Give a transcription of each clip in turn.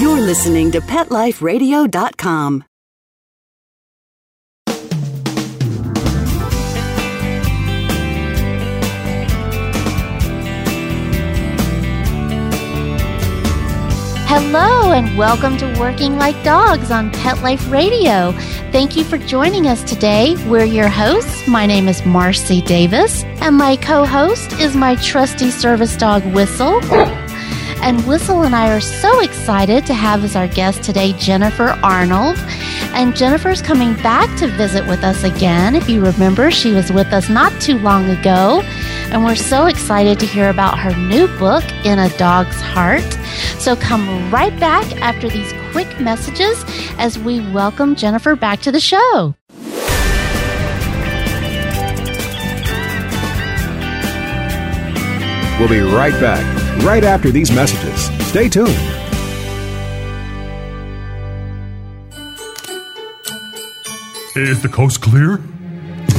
You're listening to PetLifeRadio.com. Hello, and welcome to Working Like Dogs on Pet Life Radio. Thank you for joining us today. We're your hosts. My name is Marcy Davis, and my co host is my trusty service dog, Whistle. And Whistle and I are so excited to have as our guest today Jennifer Arnold. And Jennifer's coming back to visit with us again. If you remember, she was with us not too long ago. And we're so excited to hear about her new book, In a Dog's Heart. So come right back after these quick messages as we welcome Jennifer back to the show. We'll be right back, right after these messages. Stay tuned. Is the coast clear?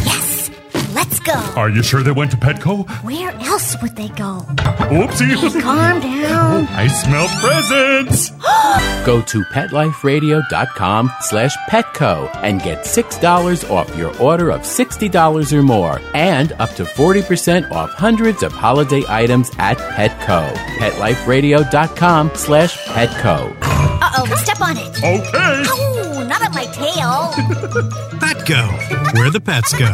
Yes, let's go. Are you sure they went to Petco? Where else would they go? Oopsie! Calm down. I smell presents! Go to PetLifeRadio.com slash Petco and get $6 off your order of $60 or more and up to 40% off hundreds of holiday items at Petco. PetLifeRadio.com slash Petco. Uh oh, step on it. Okay! Oh, not on my tail. Petco, where the pets go.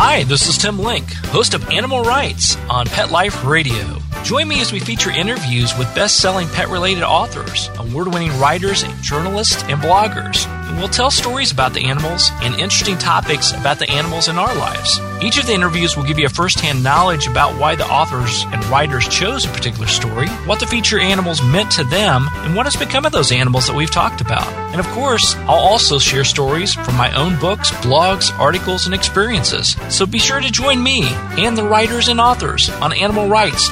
Hi, this is Tim Link, host of Animal Writes on Pet Life Radio. Join me as we feature interviews with best selling pet related authors, award winning writers, journalists, and bloggers. We'll tell stories about the animals and interesting topics about the animals in our lives. Each of the interviews will give you a first hand knowledge about why the authors and writers chose a particular story, what the feature animals meant to them, and what has become of those animals that we've talked about. And of course, I'll also share stories from my own books, blogs, articles, and experiences. So be sure to join me and the writers and authors on animal writes.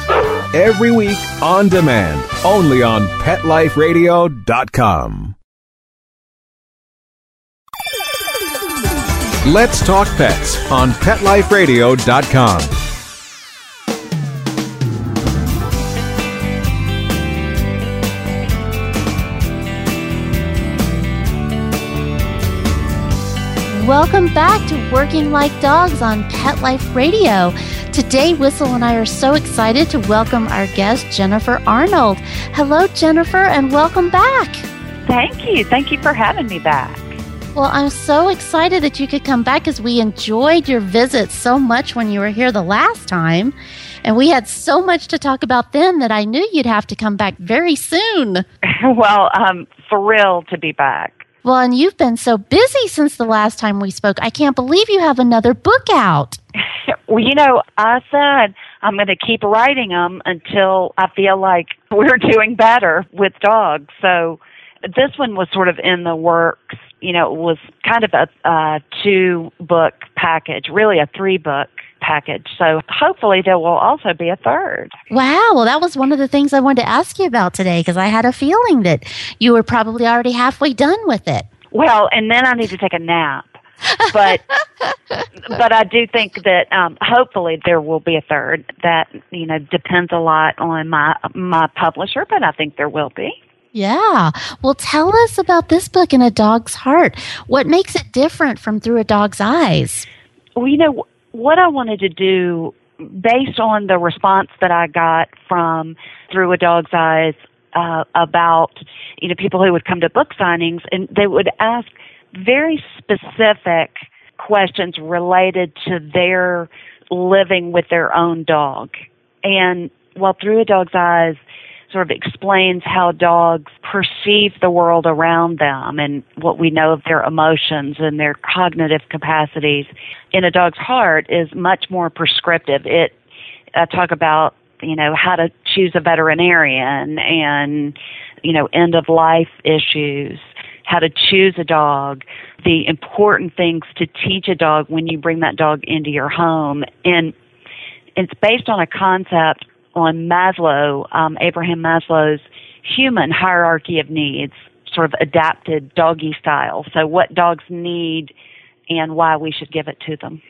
Every week on demand, only on PetLifeRadio.com. Let's talk pets on PetLifeRadio.com. Welcome back to Working Like Dogs on Pet Life Radio. Today, Whistle and I are so excited to welcome our guest, Jennifer Arnold. Hello, Jennifer, and welcome back. Thank you. Thank you for having me back. Well, I'm so excited that you could come back because we enjoyed your visit so much when you were here the last time. And we had so much to talk about then that I knew you'd have to come back very soon. well, I'm thrilled to be back. Well, and you've been so busy since the last time we spoke. I can't believe you have another book out. Well, you know, I said I'm going to keep writing them until I feel like we're doing better with dogs. So this one was sort of in the works. You know, it was kind of a, a two book package, really a three book package. So hopefully there will also be a third. Wow. Well, that was one of the things I wanted to ask you about today because I had a feeling that you were probably already halfway done with it. Well, and then I need to take a nap. but but I do think that um, hopefully there will be a third. That you know depends a lot on my my publisher, but I think there will be. Yeah. Well, tell us about this book, In a Dog's Heart. What makes it different from Through a Dog's Eyes? Well, you know what I wanted to do based on the response that I got from Through a Dog's Eyes uh, about you know people who would come to book signings and they would ask very specific questions related to their living with their own dog. And while Through a Dog's Eyes sort of explains how dogs perceive the world around them and what we know of their emotions and their cognitive capacities, In a Dog's Heart is much more prescriptive. It I talk about you know how to choose a veterinarian and you know, end of life issues, how to choose a dog, the important things to teach a dog when you bring that dog into your home. And it's based on a concept on Maslow, um, Abraham Maslow's human hierarchy of needs, sort of adapted doggy style. So, what dogs need and why we should give it to them.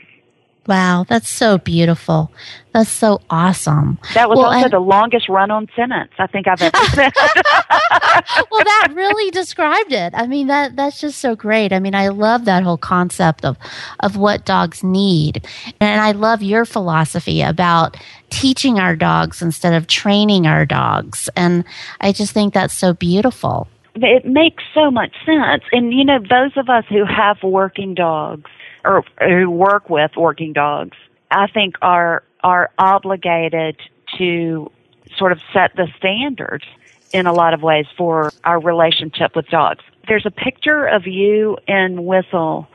Wow, that's so beautiful. That's so awesome. That was Well, also and- the longest run on sentence I think I've ever said. well, that really described it. I mean, that that's just so great. I mean, I love that whole concept of of what dogs need, and I love your philosophy about teaching our dogs instead of training our dogs. And I just think that's so beautiful. it makes so much sense. And you know, those of us who have working dogs or who work with working dogs, I think are are obligated to sort of set the standards in a lot of ways for our relationship with dogs. There's a picture of you and Whistle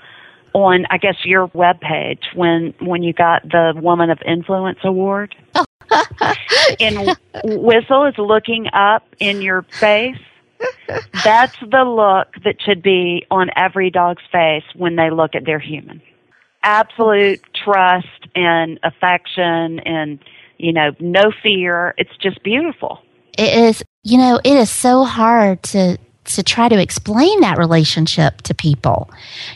on I guess your webpage when when you got the Woman of Influence award. and Whistle is looking up in your face that's the look that should be on every dog's face when they look at their human. Absolute trust and affection and, you know, no fear. It's just beautiful. It is, you know, it is so hard to to try to explain that relationship to people.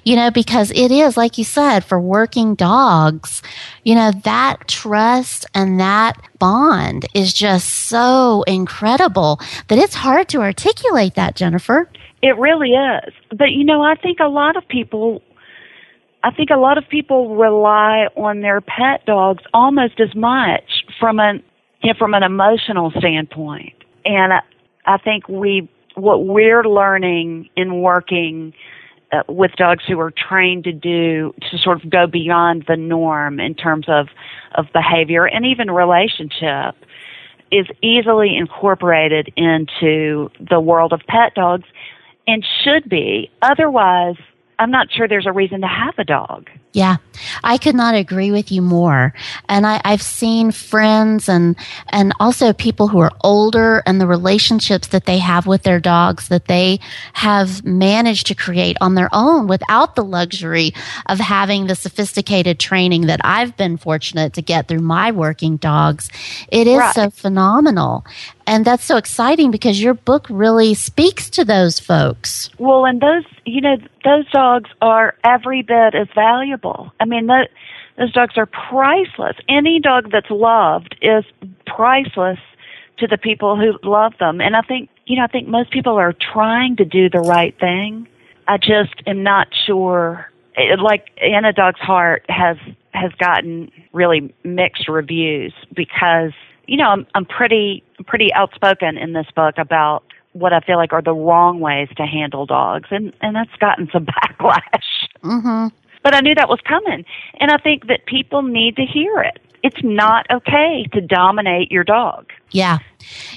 You know, because it is like you said for working dogs, you know, that trust and that bond is just so incredible that it's hard to articulate that, Jennifer. It really is. But, you know, I think a lot of people. I think a lot of people rely on their pet dogs almost as much from an you know, from an emotional standpoint. And I, I think we what we're learning in working uh, with dogs who are trained to do to sort of go beyond the norm in terms of of behavior and even relationship is easily incorporated into the world of pet dogs and should be otherwise I'm not sure there's a reason to have a dog. Yeah, I could not agree with you more. And I, I've seen friends and and also people who are older and the relationships that they have with their dogs that they have managed to create on their own without the luxury of having the sophisticated training that I've been fortunate to get through my working dogs. It is Right. so phenomenal. And that's so exciting because your book really speaks to those folks. Well, and those, you know, those dogs are every bit as valuable. I mean, that, those dogs are priceless. Any dog that's loved is priceless to the people who love them. And I think, you know, I think most people are trying to do the right thing. I just am not sure. It, like In a Dog's Heart has has gotten really mixed reviews because you know I'm I'm pretty pretty outspoken in this book about what I feel like are the wrong ways to handle dogs, and and that's gotten some backlash. Mm-hmm. But I knew that was coming, and I think that people need to hear it. It's not okay to dominate your dog. Yeah.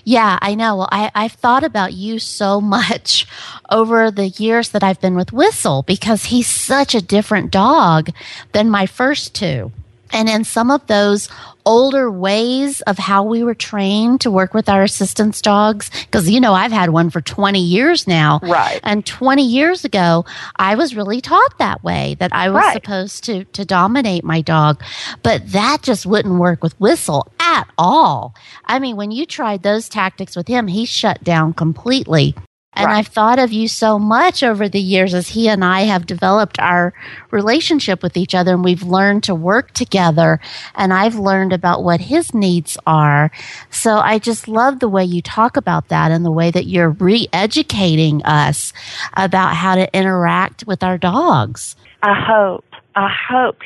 Yeah, I know. Well, I, I've thought about you so much over the years that I've been with Whistle because he's such a different dog than my first two. And in some of those older ways of how we were trained to work with our assistance dogs, because, you know, I've had one for 20 years now. Right. And 20 years ago, I was really taught that way that I was Right. supposed to, to dominate my dog. But that just wouldn't work with Whistle at all. I mean, when you tried those tactics with him, he shut down completely. And Right. I've thought of you so much over the years as he and I have developed our relationship with each other and we've learned to work together. And I've learned about what his needs are. So I just love the way you talk about that and the way that you're re educating us about how to interact with our dogs. I hope. I hope.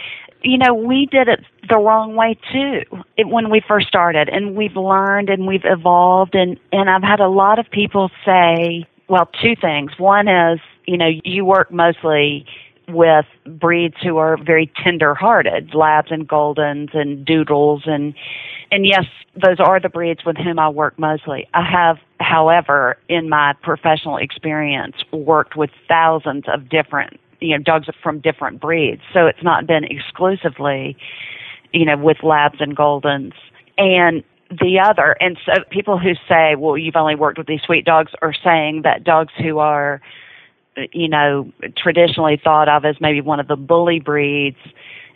You know, we did it the wrong way too it, when we first started, and we've learned and we've evolved. And and I've had a lot of people say, well, two things. One is, you know, you work mostly with breeds who are very tender-hearted, labs and goldens and doodles and and yes, those are the breeds with whom I work mostly. I have, however, in my professional experience, worked with thousands of different, you know, dogs from different breeds. So it's not been exclusively, you know, with labs and goldens. And the other. And so people who say, well, you've only worked with these sweet dogs are saying that dogs who are, you know, traditionally thought of as maybe one of the bully breeds,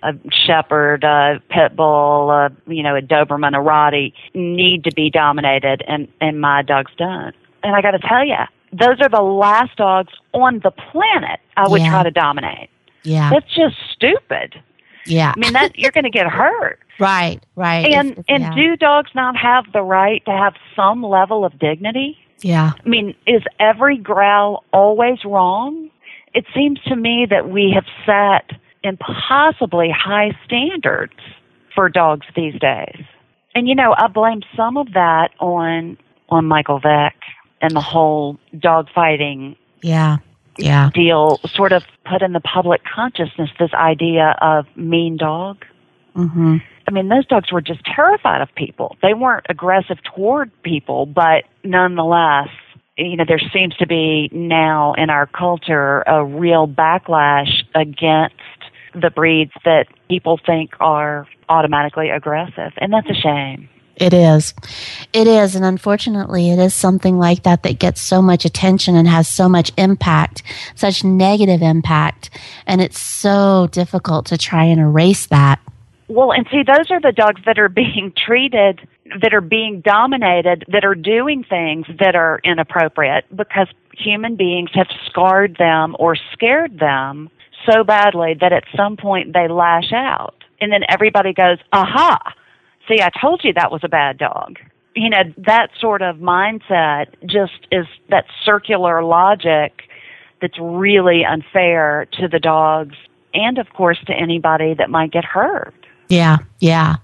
a shepherd, a pit bull, a, you know, a Doberman, a Rottie, need to be dominated, and, and my dogs don't. And I got to tell you, those are the last dogs on the planet I would Yeah. try to dominate. Yeah. That's just stupid. yeah. I mean, that you're going to get hurt. Right. Right. And It's- and yeah. do dogs not have the right to have some level of dignity? yeah. I mean, is every growl always wrong? It seems to me that we have set impossibly high standards for dogs these days. And you know, I blame some of that on on Michael Vick and the whole dog fighting Yeah. Yeah. deal sort of put in the public consciousness this idea of mean dog. Mhm. I mean, those dogs were just terrified of people. They weren't aggressive toward people, but nonetheless, you know, there seems to be now in our culture a real backlash against the breeds that people think are automatically aggressive, and that's a shame. It is. It is. And unfortunately, it is something like that that gets so much attention and has so much impact, such negative impact. And it's so difficult to try and erase that. Well, and see, those are the dogs that are being treated, that are being dominated, that are doing things that are inappropriate because human beings have scarred them or scared them so badly that at some point they lash out. And then everybody goes, aha, see, I told you that was a bad dog. You know, that sort of mindset just is that circular logic that's really unfair to the dogs and, of course, to anybody that might get hurt. Yeah, yeah.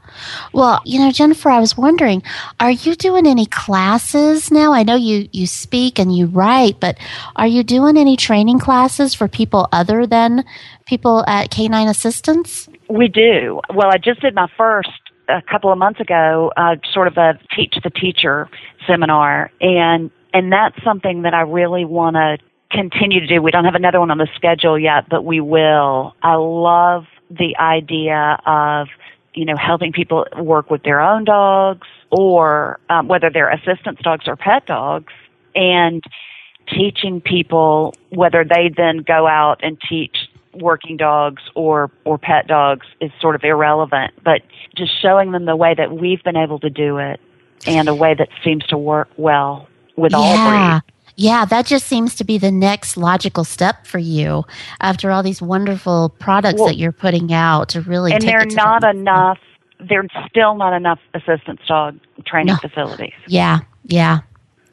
Well, you know, Jennifer, I was wondering, are you doing any classes now? I know you you speak and you write, but are you doing any training classes for people other than people at Canine Assistance? We do. Well, I just did my first a couple of months ago, uh, sort of a teach the teacher seminar, and and that's something that I really want to continue to do. We don't have another one on the schedule yet, but we will. I love the idea of you know helping people work with their own dogs, or um, whether they're assistance dogs or pet dogs, and teaching people whether they then go out and teach working dogs or or pet dogs is sort of irrelevant but just showing them the way that we've been able to do it and a way that seems to work well with all breeds Yeah, that just seems to be the next logical step for you after all these wonderful products Well, that you're putting out to really and take there are it to not the- enough there's still not enough assistance dog training No. facilities Yeah, yeah.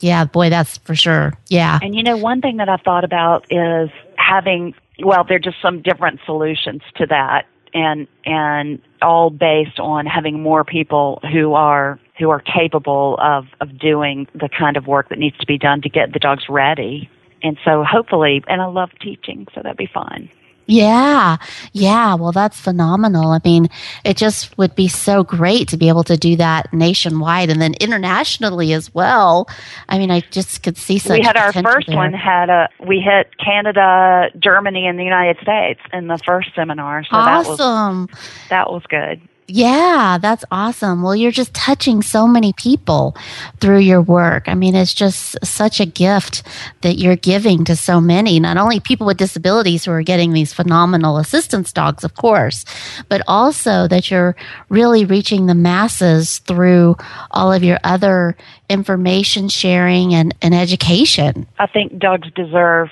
Yeah, boy, that's for sure. Yeah. And you know, one thing that I've thought about is having well, there are just some different solutions to that and and all based on having more people who are who are capable of, of doing the kind of work that needs to be done to get the dogs ready. And so hopefully and I love teaching, so that'd be fun. Yeah. Yeah. Well, that's phenomenal. I mean, it just would be so great to be able to do that nationwide and then internationally as well. I mean, I just could see such we had our first there. one had a we hit Canada, Germany and the United States in the first seminar. So that was awesome. that was good. Yeah, that's awesome. Well, you're just touching so many people through your work. I mean, it's just such a gift that you're giving to so many, not only people with disabilities who are getting these phenomenal assistance dogs, of course, but also that you're really reaching the masses through all of your other information sharing and, and education. I think dogs deserve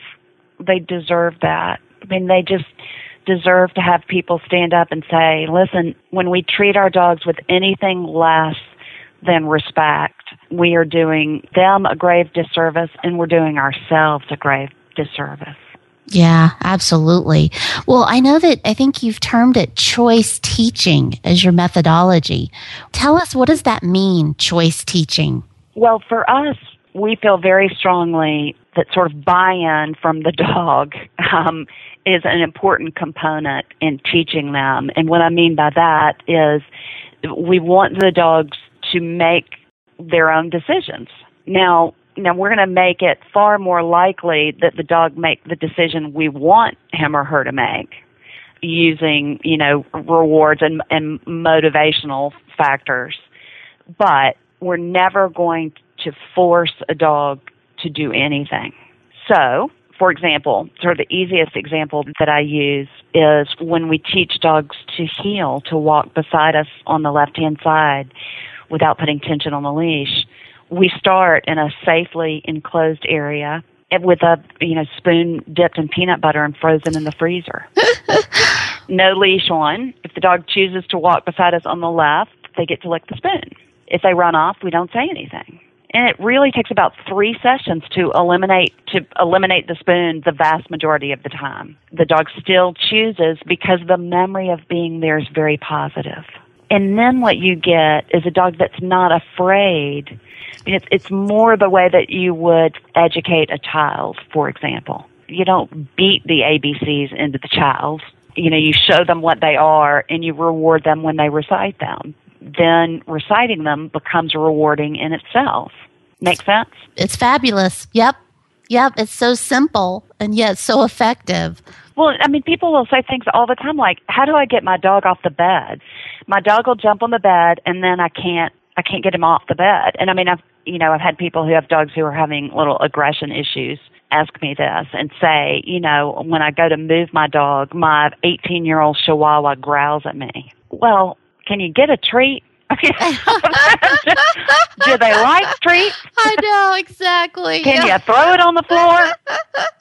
they deserve that. I mean, they just deserve to have people stand up and say, "Listen, when we treat our dogs with anything less than respect, we are doing them a grave disservice and we're doing ourselves a grave disservice." Yeah, absolutely. Well, I know that I think you've termed it choice teaching as your methodology. Tell us, what does that mean, choice teaching? Well, for us, we feel very strongly that sort of buy-in from the dog um, is an important component in teaching them. And what I mean by that is we want the dogs to make their own decisions. Now, now we're going to make it far more likely that the dog make the decision we want him or her to make using, you know, rewards and, and motivational factors. But we're never going to force a dog to do anything. So, for example, sort of the easiest example that I use is when we teach dogs to heel, to walk beside us on the left hand side without putting tension on the leash. We start in a safely enclosed area with a you know spoon dipped in peanut butter and frozen in the freezer. no leash on. If the dog chooses to walk beside us on the left, they get to lick the spoon. If they run off, we don't say anything. And it really takes about three sessions to eliminate to eliminate the spoon the vast majority of the time. The dog still chooses because the memory of being there is very positive. And then what you get is a dog that's not afraid. It's, it's more the way that you would educate a child, for example. You don't beat the ABCs into the child. You know, you show them what they are and you reward them when they recite them. Then reciting them becomes rewarding in itself. Make sense? It's fabulous. Yep. Yep. It's so simple and yet so effective. Well, I mean, people will say things all the time like, "How do I get my dog off the bed?" My dog will jump on the bed, and then I can't, I can't get him off the bed. And I mean, I've, you know, I've had people who have dogs who are having little aggression issues ask me this and say, you know, when I go to move my dog, my 18 year old Chihuahua growls at me. Well, can you get a treat? Do they like treats? I know exactly. Can yeah. you throw it on the floor?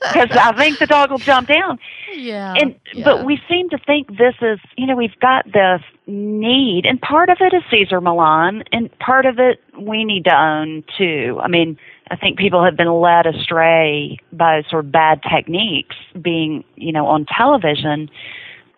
Because I think the dog will jump down. Yeah. And yeah. but we seem to think this is, you know, we've got this need, and part of it is Cesar Millan, and part of it we need to own too. I mean, I think people have been led astray by sort of bad techniques being, you know, on television.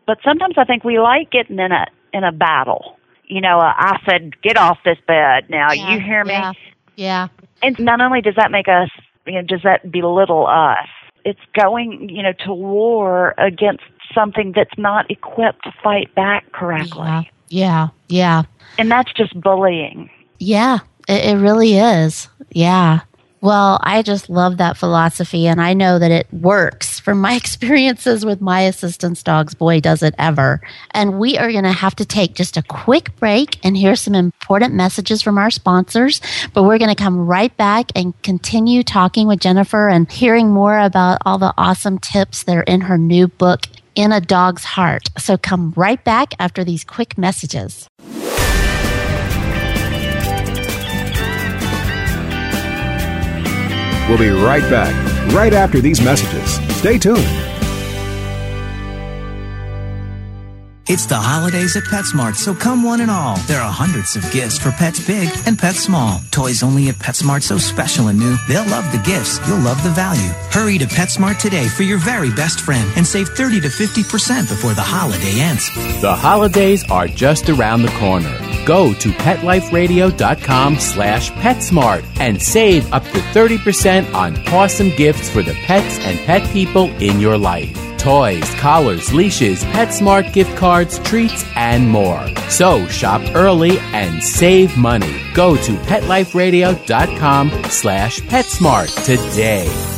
But sometimes I think we like getting in a in a battle. You know, uh, I said, "Get off this bed now." Yeah, you hear me? Yeah. yeah. And not only does that make us, you know, does that belittle us? It's going, you know, to war against something that's not equipped to fight back correctly. Yeah. Yeah. Yeah. And that's just bullying. Yeah. It, it really is. Yeah. Well, I just love that philosophy, and I know that it works from my experiences with my assistance dogs. Boy, does it ever. And we are going to have to take just a quick break and hear some important messages from our sponsors. But we're going to come right back and continue talking with Jennifer and hearing more about all the awesome tips that are in her new book, In a Dog's Heart. So come right back after these quick messages. We'll be right back, right after these messages. Stay tuned. It's the holidays at PetSmart, so come one and all. There are hundreds of gifts for pets big and pets small. Toys only at PetSmart so special and new. They'll love the gifts. You'll love the value. Hurry to PetSmart today for your very best friend and save 30 to 50% before the holiday ends. The holidays are just around the corner. Go to PetLifeRadio.com slash PetSmart and save up to 30% on awesome gifts for the pets and pet people in your life. Toys, collars, leashes, PetSmart gift cards, treats, and more. So shop early and save money. Go to PetLifeRadio.com slash PetSmart today.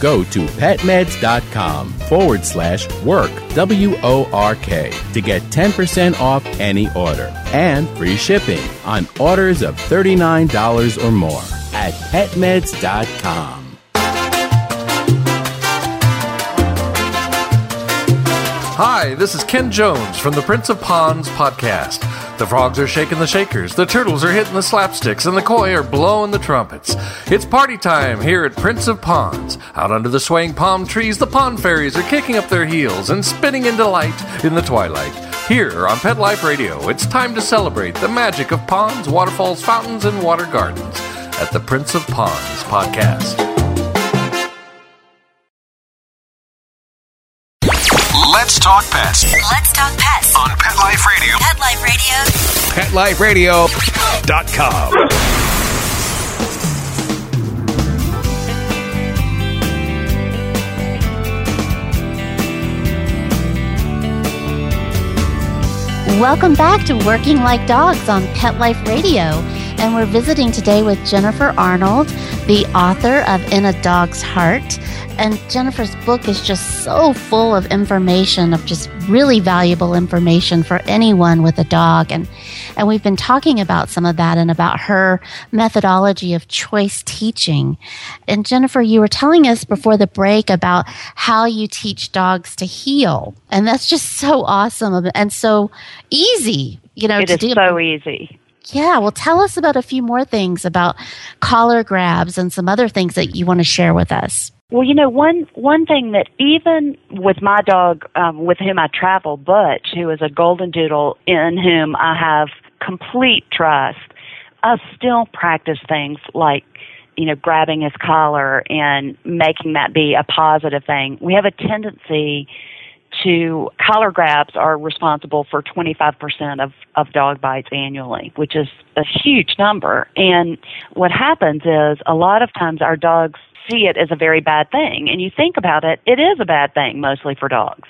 Go to petmeds.com forward slash work, W O R K, to get 10% off any order and free shipping on orders of $39 or more at petmeds.com. Hi, this is Ken Jones from the Prince of Ponds podcast. The frogs are shaking the shakers, the turtles are hitting the slapsticks, and the koi are blowing the trumpets. It's party time here at Prince of Ponds. Out under the swaying palm trees, the pond fairies are kicking up their heels and spinning in delight in the twilight. Here on Pet Life Radio, it's time to celebrate the magic of ponds, waterfalls, fountains, and water gardens at the Prince of Ponds podcast. Talk pets Let's talk pets on Pet Life Radio. Pet Life Radio. PetLifeRadio.com. Welcome back to Working Like Dogs on Pet Life Radio. And we're visiting today with Jennifer Arnold, the author of In a Dog's Heart. And Jennifer's book is just so full of information, of just really valuable information for anyone with a dog. And, and we've been talking about some of that and about her methodology of choice teaching. And Jennifer, you were telling us before the break about how you teach dogs to heel. And that's just so awesome and so easy, you know, It to is do. so easy. Yeah, well, tell us about a few more things about collar grabs and some other things that you want to share with us. Well, you know, one one thing that even with my dog, um, with whom I travel, Butch, who is a golden doodle in whom I have complete trust, I still practice things like, you know, grabbing his collar and making that be a positive thing. We have a tendency to collar grabs are responsible for 25% of, of dog bites annually, which is a huge number. And what happens is a lot of times our dogs see it as a very bad thing. And you think about it, it is a bad thing mostly for dogs.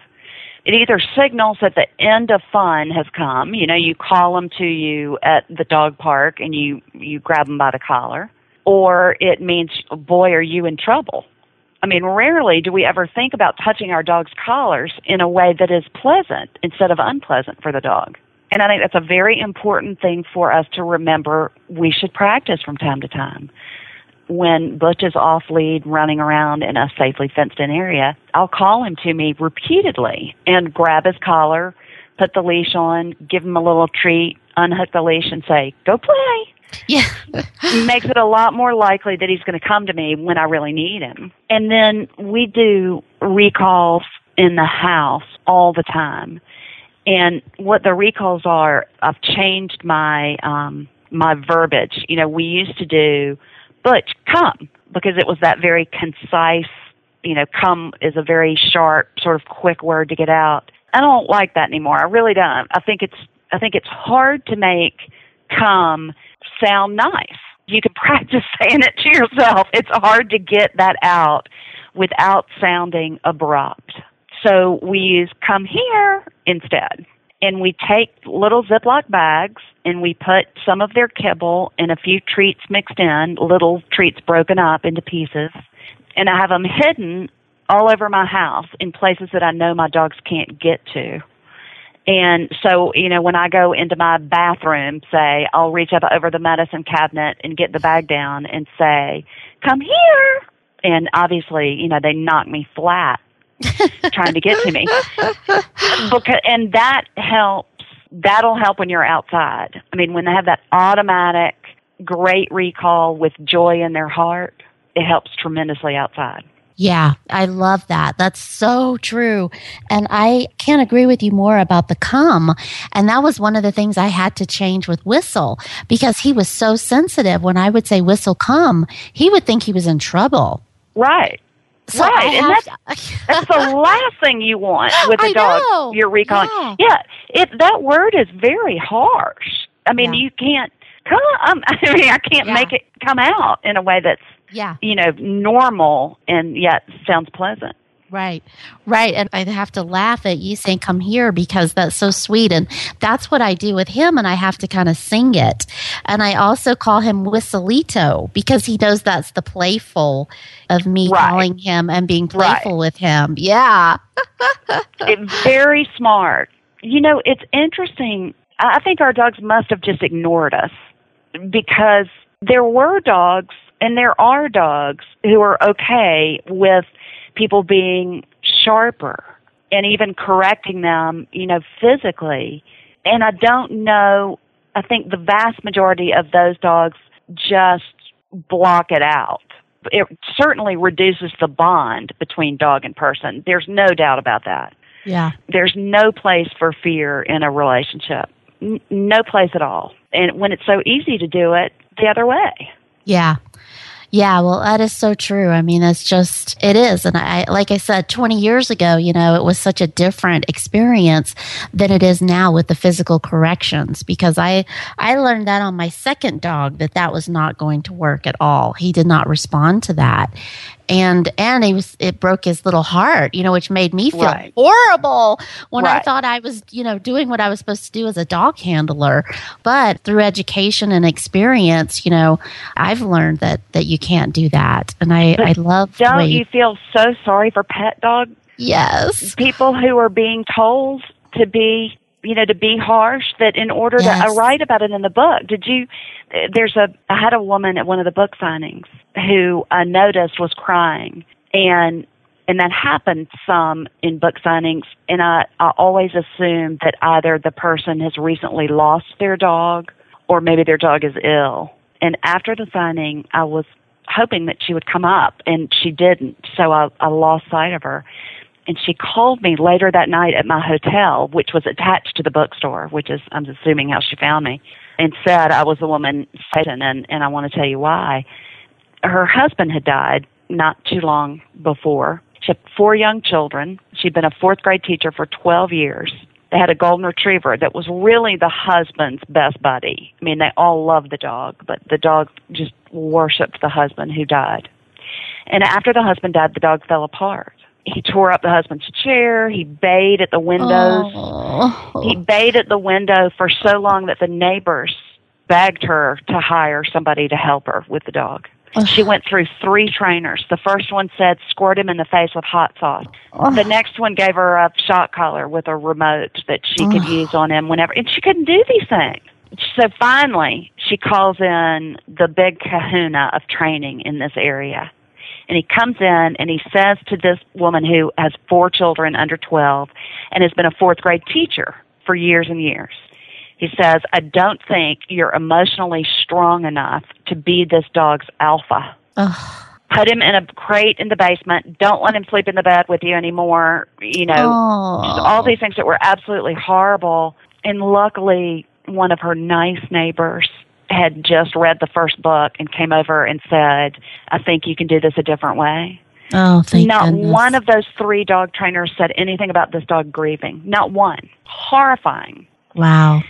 It either signals that the end of fun has come. You know, you call them to you at the dog park and you, you grab them by the collar. Or it means, boy, are you in trouble. I mean, rarely do we ever think about touching our dog's collars in a way that is pleasant instead of unpleasant for the dog. And I think that's a very important thing for us to remember we should practice from time to time. When Butch is off lead running around in a safely fenced in area, I'll call him to me repeatedly and grab his collar, put the leash on, give him a little treat, unhook the leash and say, go play Yeah. makes it a lot more likely that he's going to come to me when I really need him. And then we do recalls in the house all the time. And what the recalls are, I've changed my um my verbiage. You know, we used to do Butch, come because it was that very concise, you know, come is a very sharp, sort of quick word to get out. I don't like that anymore. I really don't. I think it's I think it's hard to make come sound nice. You can practice saying it to yourself. It's hard to get that out without sounding abrupt. So we use come here instead. And we take little Ziploc bags and we put some of their kibble and a few treats mixed in, little treats broken up into pieces. And I have them hidden all over my house in places that I know my dogs can't get to. And so, you know, when I go into my bathroom, say, I'll reach up over the medicine cabinet and get the bag down and say, come here. And obviously, you know, they knock me flat trying to get to me. Because, and that helps, that'll help when you're outside. I mean, when they have that automatic great recall with joy in their heart, it helps tremendously outside. Yeah, I love that. That's so true. And I can't agree with you more about the come. And that was one of the things I had to change with Whistle because he was so sensitive. When I would say Whistle come, he would think he was in trouble. Right. So right. And that's, that's the last thing you want with a I dog know. you're recalling. Yeah. Yeah. It that word is very harsh. I mean, Yeah. you can't come I mean, I can't Yeah. make it come out in a way that's Yeah. you know, normal and yet sounds pleasant. Right, right. And I have to laugh at you saying, come here because that's so sweet. And that's what I do with him. And I have to kind of sing it. And I also call him Whistlito because he knows that's the playful of me Right. calling him and being Right. playful with him. Yeah. it, very smart. You know, it's interesting. I think our dogs must have just ignored us because there were dogs and there are dogs who are okay with people being sharper and even correcting them, you know, physically. And I don't know, I think the vast majority of those dogs just block it out. It certainly reduces the bond between dog and person. There's no doubt about that Yeah. there's no place for fear in a relationship. N- no place at all. And when it's so easy to do it the other way. Yeah. Yeah, well, that is so true. I mean, it's just, it is. And I, like I said, 20 years ago, you know, it was such a different experience than it is now with the physical corrections because I, I learned that on my second dog that that was not going to work at all. He did not respond to that and and it was it broke his little heart you know which made me feel right. horrible when right. i thought i was you know doing what i was supposed to do as a dog handler but through education and experience you know i've learned that that you can't do that and i but i love don't you feel so sorry for pet dog yes people who are being told to be you know, to be harsh, that in order yes. to, I write about it in the book. Did you, there's a, I had a woman at one of the book signings who uh, I noticed was crying and, and that happened some in book signings and I, I always assume that either the person has recently lost their dog or maybe their dog is ill. And after the signing, I was hoping that she would come up and she didn't. So I, I lost sight of her and she called me later that night at my hotel, which was attached to the bookstore, which is I'm assuming how she found me, and said I was the woman Satan, and and I want to tell you why. Her husband had died not too long before. She had four young children. She'd been a fourth grade teacher for 12 years. They had a golden retriever that was really the husband's best buddy. I mean, they all loved the dog, but the dog just worshipped the husband who died. And after the husband died, the dog fell apart he tore up the husband's chair. He bayed at the windows. Oh. He bayed at the window for so long that the neighbors begged her to hire somebody to help her with the dog. She went through three trainers. The first one said, squirt him in the face with hot sauce. The next one gave her a shock collar with a remote that she could use on him whenever. And she couldn't do these things. So finally, she calls in the big kahuna of training in this area and he comes in and he says to this woman who has four children under 12 and has been a fourth grade teacher for years and years. He says, I don't think you're emotionally strong enough to be this dog's alpha. Ugh. Put him in a crate in the basement. Don't let him sleep in the bed with you anymore. You know, all these things that were absolutely horrible. And luckily, one of her nice neighbors had just read the first book and came over and said, I think you can do this a different way. Oh, thank Not goodness. one of those three dog trainers said anything about this dog grieving. Not one. Horrifying. Wow.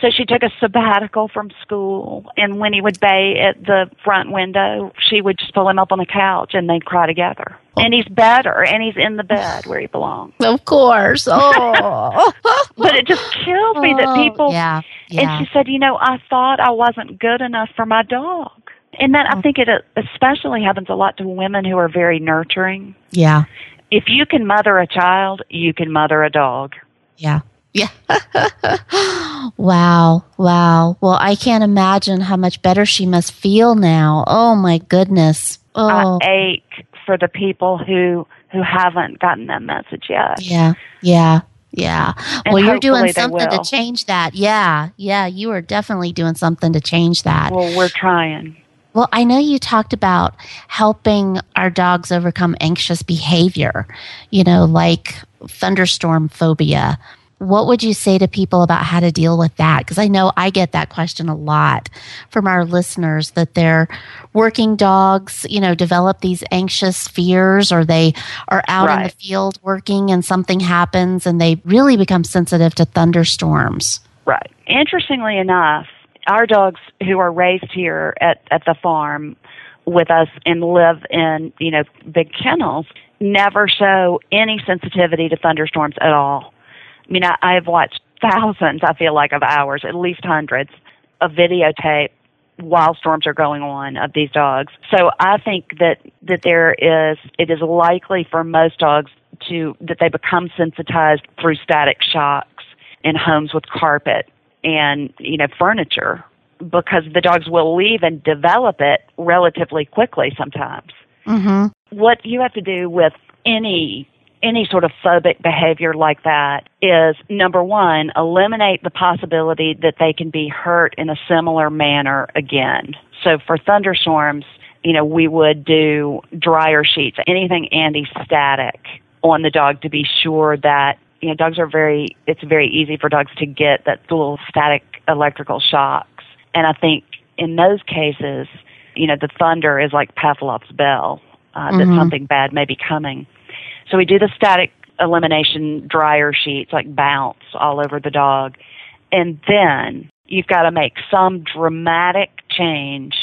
So she took a sabbatical from school, and when he would bay at the front window, she would just pull him up on the couch and they'd cry together. Oh. And he's better, and he's in the bed where he belongs. Of course. Oh. but it just kills me that Oh, people. yeah, yeah. And she said, you know, I thought I wasn't good enough for my dog. And that Oh. I think it uh, especially happens a lot to women who are very nurturing. Yeah. If you can mother a child, you can mother a dog. Yeah. Yeah. wow. Wow. Well, I can't imagine how much better she must feel now. Oh my goodness. Oh. I ache for the people who who haven't gotten that message yet. Yeah. Yeah. Yeah. And well, you're doing something to change that. Yeah. Yeah. You are definitely doing something to change that. Well, we're trying. Well, I know you talked about helping our dogs overcome anxious behavior, you know, like thunderstorm phobia. What would you say to people about how to deal with that? Because I know I get that question a lot from our listeners that their working dogs, you know, develop these anxious fears or they are out in the field working and something happens and they really become sensitive to thunderstorms. Right. Interestingly enough, our dogs who are raised here at, at the farm with us and live in, you know, big kennels never show any sensitivity to thunderstorms at all. I mean, I, I've watched thousands, I feel like, of hours, at least hundreds, of videotape while storms are going on of these dogs. So I think that, that there is, it is likely for most dogs to, that they become sensitized through static shocks in homes with carpet and, you know, furniture because the dogs will leave and develop it relatively quickly sometimes. Mm-hmm. What you have to do with any any sort of phobic behavior like that is number one, eliminate the possibility that they can be hurt in a similar manner again. So for thunderstorms, you know, we would do dryer sheets, anything anti-static on the dog to be sure that, you know, dogs are very, it's very easy for dogs to get that little static electrical shocks. And I think in those cases, you know, the thunder is like Pavlov's bell, uh, that Mhm. something bad may be coming. So we do the static elimination dryer sheets, like bounce all over the dog. And then you've got to make some dramatic change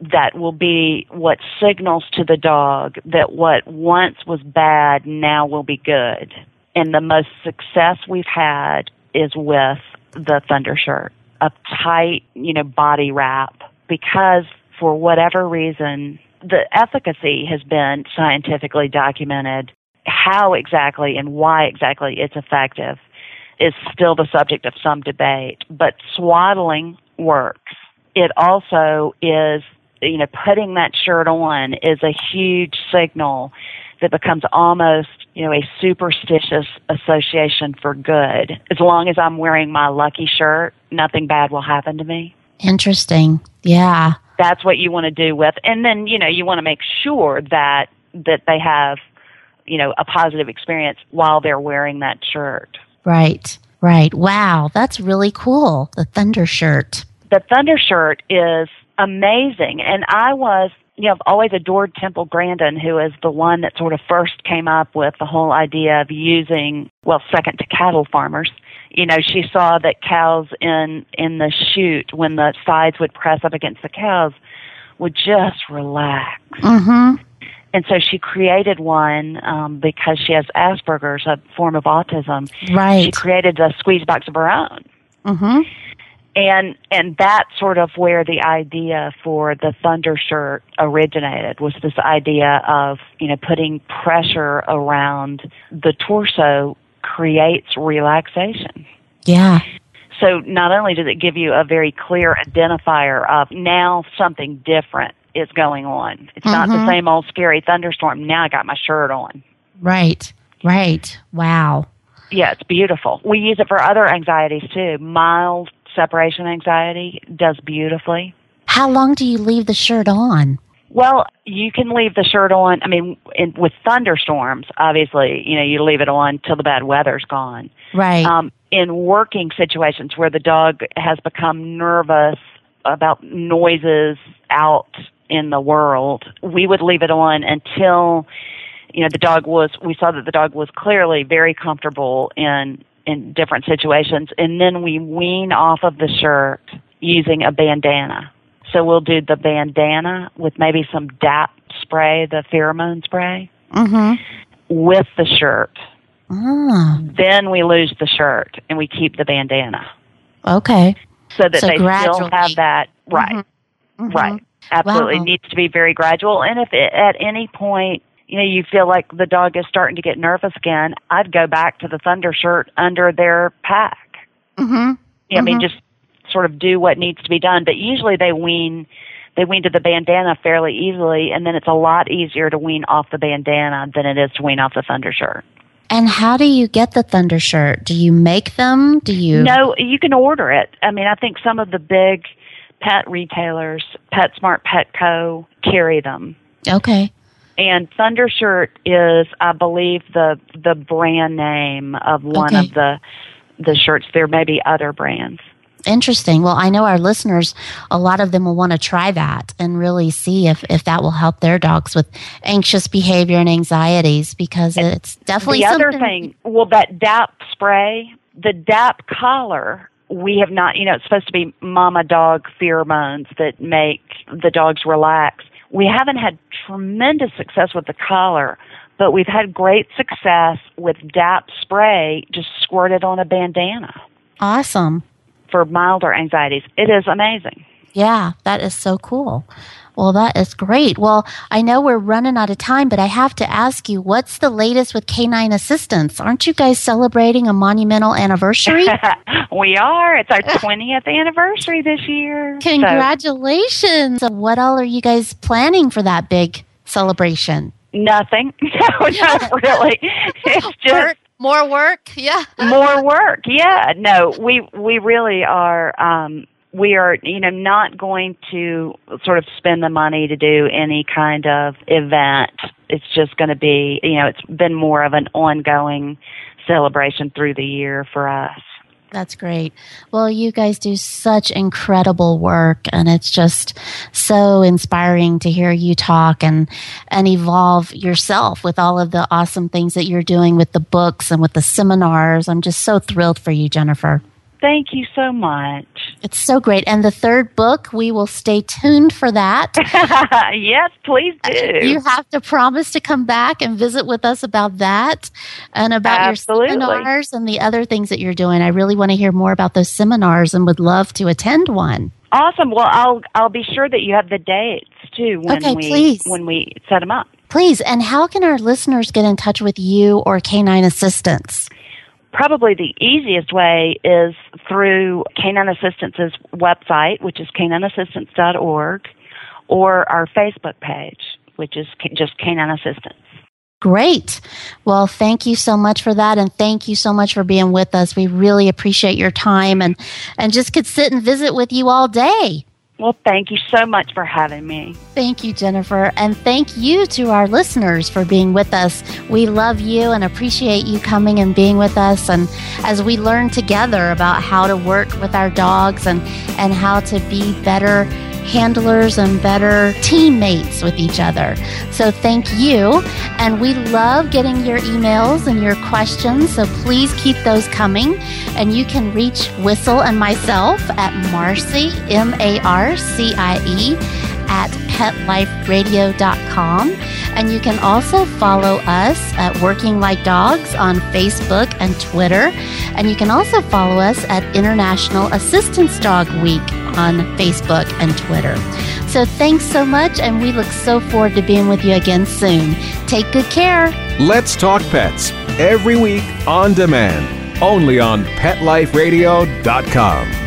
that will be what signals to the dog that what once was bad now will be good. And the most success we've had is with the thunder shirt, a tight, you know, body wrap because for whatever reason, the efficacy has been scientifically documented. How exactly and why exactly it's effective is still the subject of some debate, but swaddling works. It also is, you know, putting that shirt on is a huge signal that becomes almost, you know, a superstitious association for good. As long as I'm wearing my lucky shirt, nothing bad will happen to me. Interesting. Yeah. That's what you want to do with, and then, you know, you want to make sure that, that they have, you know, a positive experience while they're wearing that shirt. Right. Right. Wow. That's really cool. The thunder shirt. the Thunder shirt is amazing. And I was, you know, I've always adored Temple Grandin, who is the one that sort of first came up with the whole idea of using, well, second to cattle farmers. You know, she saw that cows in in the chute when the sides would press up against the cows would just relax. Mm-hmm. And so she created one um, because she has Asperger's, a form of autism. Right. She created a squeeze box of her own Mm-hmm. and and that's sort of where the idea for the thunder shirt originated was this idea of you know putting pressure around the torso creates relaxation Yeah. so not only does it give you a very clear identifier of now something different is going on it's not the Mhm. same old scary thunderstorm now i got my shirt on Right. Right. Wow. yeah it's beautiful we use it for other anxieties too mild separation anxiety does beautifully How long do you leave the shirt on? Well, you can leave the shirt on. I mean, in, with thunderstorms, obviously, you know, you leave it on till the bad weather's gone. Right. Um, in working situations where the dog has become nervous about noises out in the world, we would leave it on until, you know, the dog was. We saw that the dog was clearly very comfortable in in different situations, and then we wean off of the shirt using a bandana. So we'll do the bandana with maybe some DAP spray, the pheromone spray, Mm-hmm. with the shirt. Ah. Then we lose the shirt and we keep the bandana Okay. so that So they still have that right. Mhm. Right. Absolutely Wow. needs to be very gradual. And if it, at any point you know you feel like the dog is starting to get nervous again, I'd go back to the thunder shirt under their pack. Mm-hmm. Yeah, I mean Mhm. just sort of do what needs to be done. But usually they wean they wean to the bandana fairly easily, and then it's a lot easier to wean off the bandana than it is to wean off the thunder shirt. And how do you get the thunder shirt? Do you make them? Do you? No, you can order it. I mean, I think some of the big pet retailers, PetSmart, Petco, carry them. Okay. And Thunder Shirt is, I believe, the the brand name of one Okay. of the the shirts. There may be other brands. Interesting. Well, I know our listeners, a lot of them will want to try that and really see if, if that will help their dogs with anxious behavior and anxieties because it's definitely the other thing, well, that DAP spray, the DAP collar, we have not. You know, it's supposed to be mama dog pheromones that make the dogs relax. We haven't had tremendous success with the collar, but we've had great success with DAP spray just squirted on a bandana Awesome. For milder anxieties. It is amazing. Yeah, that is so cool. Well, that is great. Well, I know we're running out of time, but I have to ask you, what's the latest with Canine Assistants? Aren't you guys celebrating a monumental anniversary? we are. It's our 20th anniversary this year. So- Congratulations. What all are you guys planning for that big celebration? Nothing. No, not really. It's just more work. Yeah. more work. Yeah. No, we we really are um we are, you know, not going to sort of spend the money to do any kind of event. It's just going to be, you know, it's been more of an ongoing celebration through the year for us. That's great. Well, you guys do such incredible work and it's just so inspiring to hear you talk and and evolve yourself with all of the awesome things that you're doing with the books and with the seminars. I'm just so thrilled for you, Jennifer. Thank you so much. It's so great. And the third book, we will stay tuned for that. yes, please do. You have to promise to come back and visit with us about that and about Absolutely. your seminars and the other things that you're doing. I really want to hear more about those seminars and would love to attend one. Awesome. Well, I'll I'll be sure that you have the dates too when Okay, we please. when we set them up. Please, and how can our listeners get in touch with you or Canine Assistants? Probably the easiest way is through Canine Assistants' website, which is canineassistants.org, or our Facebook page, which is just Canine Assistants. Great. Well, thank you so much for that. And thank you so much for being with us. We really appreciate your time and, and just could sit and visit with you all day. Well, thank you so much for having me. Thank you, Jennifer. And thank you to our listeners for being with us. We love you and appreciate you coming and being with us. And as we learn together about how to work with our dogs and, and how to be better handlers and better teammates with each other. So thank you. And we love getting your emails and your questions. So please keep those coming. And you can reach Whistle and myself at Marcy, M A R C I E, at petliferadio.com. And you can also follow us at Working Like Dogs on Facebook and Twitter. And you can also follow us at International Assistance Dog Week on Facebook and Twitter. So thanks so much, and we look so forward to being with you again soon. Take good care. Let's Talk Pets every week on demand, only on PetLifeRadio.com.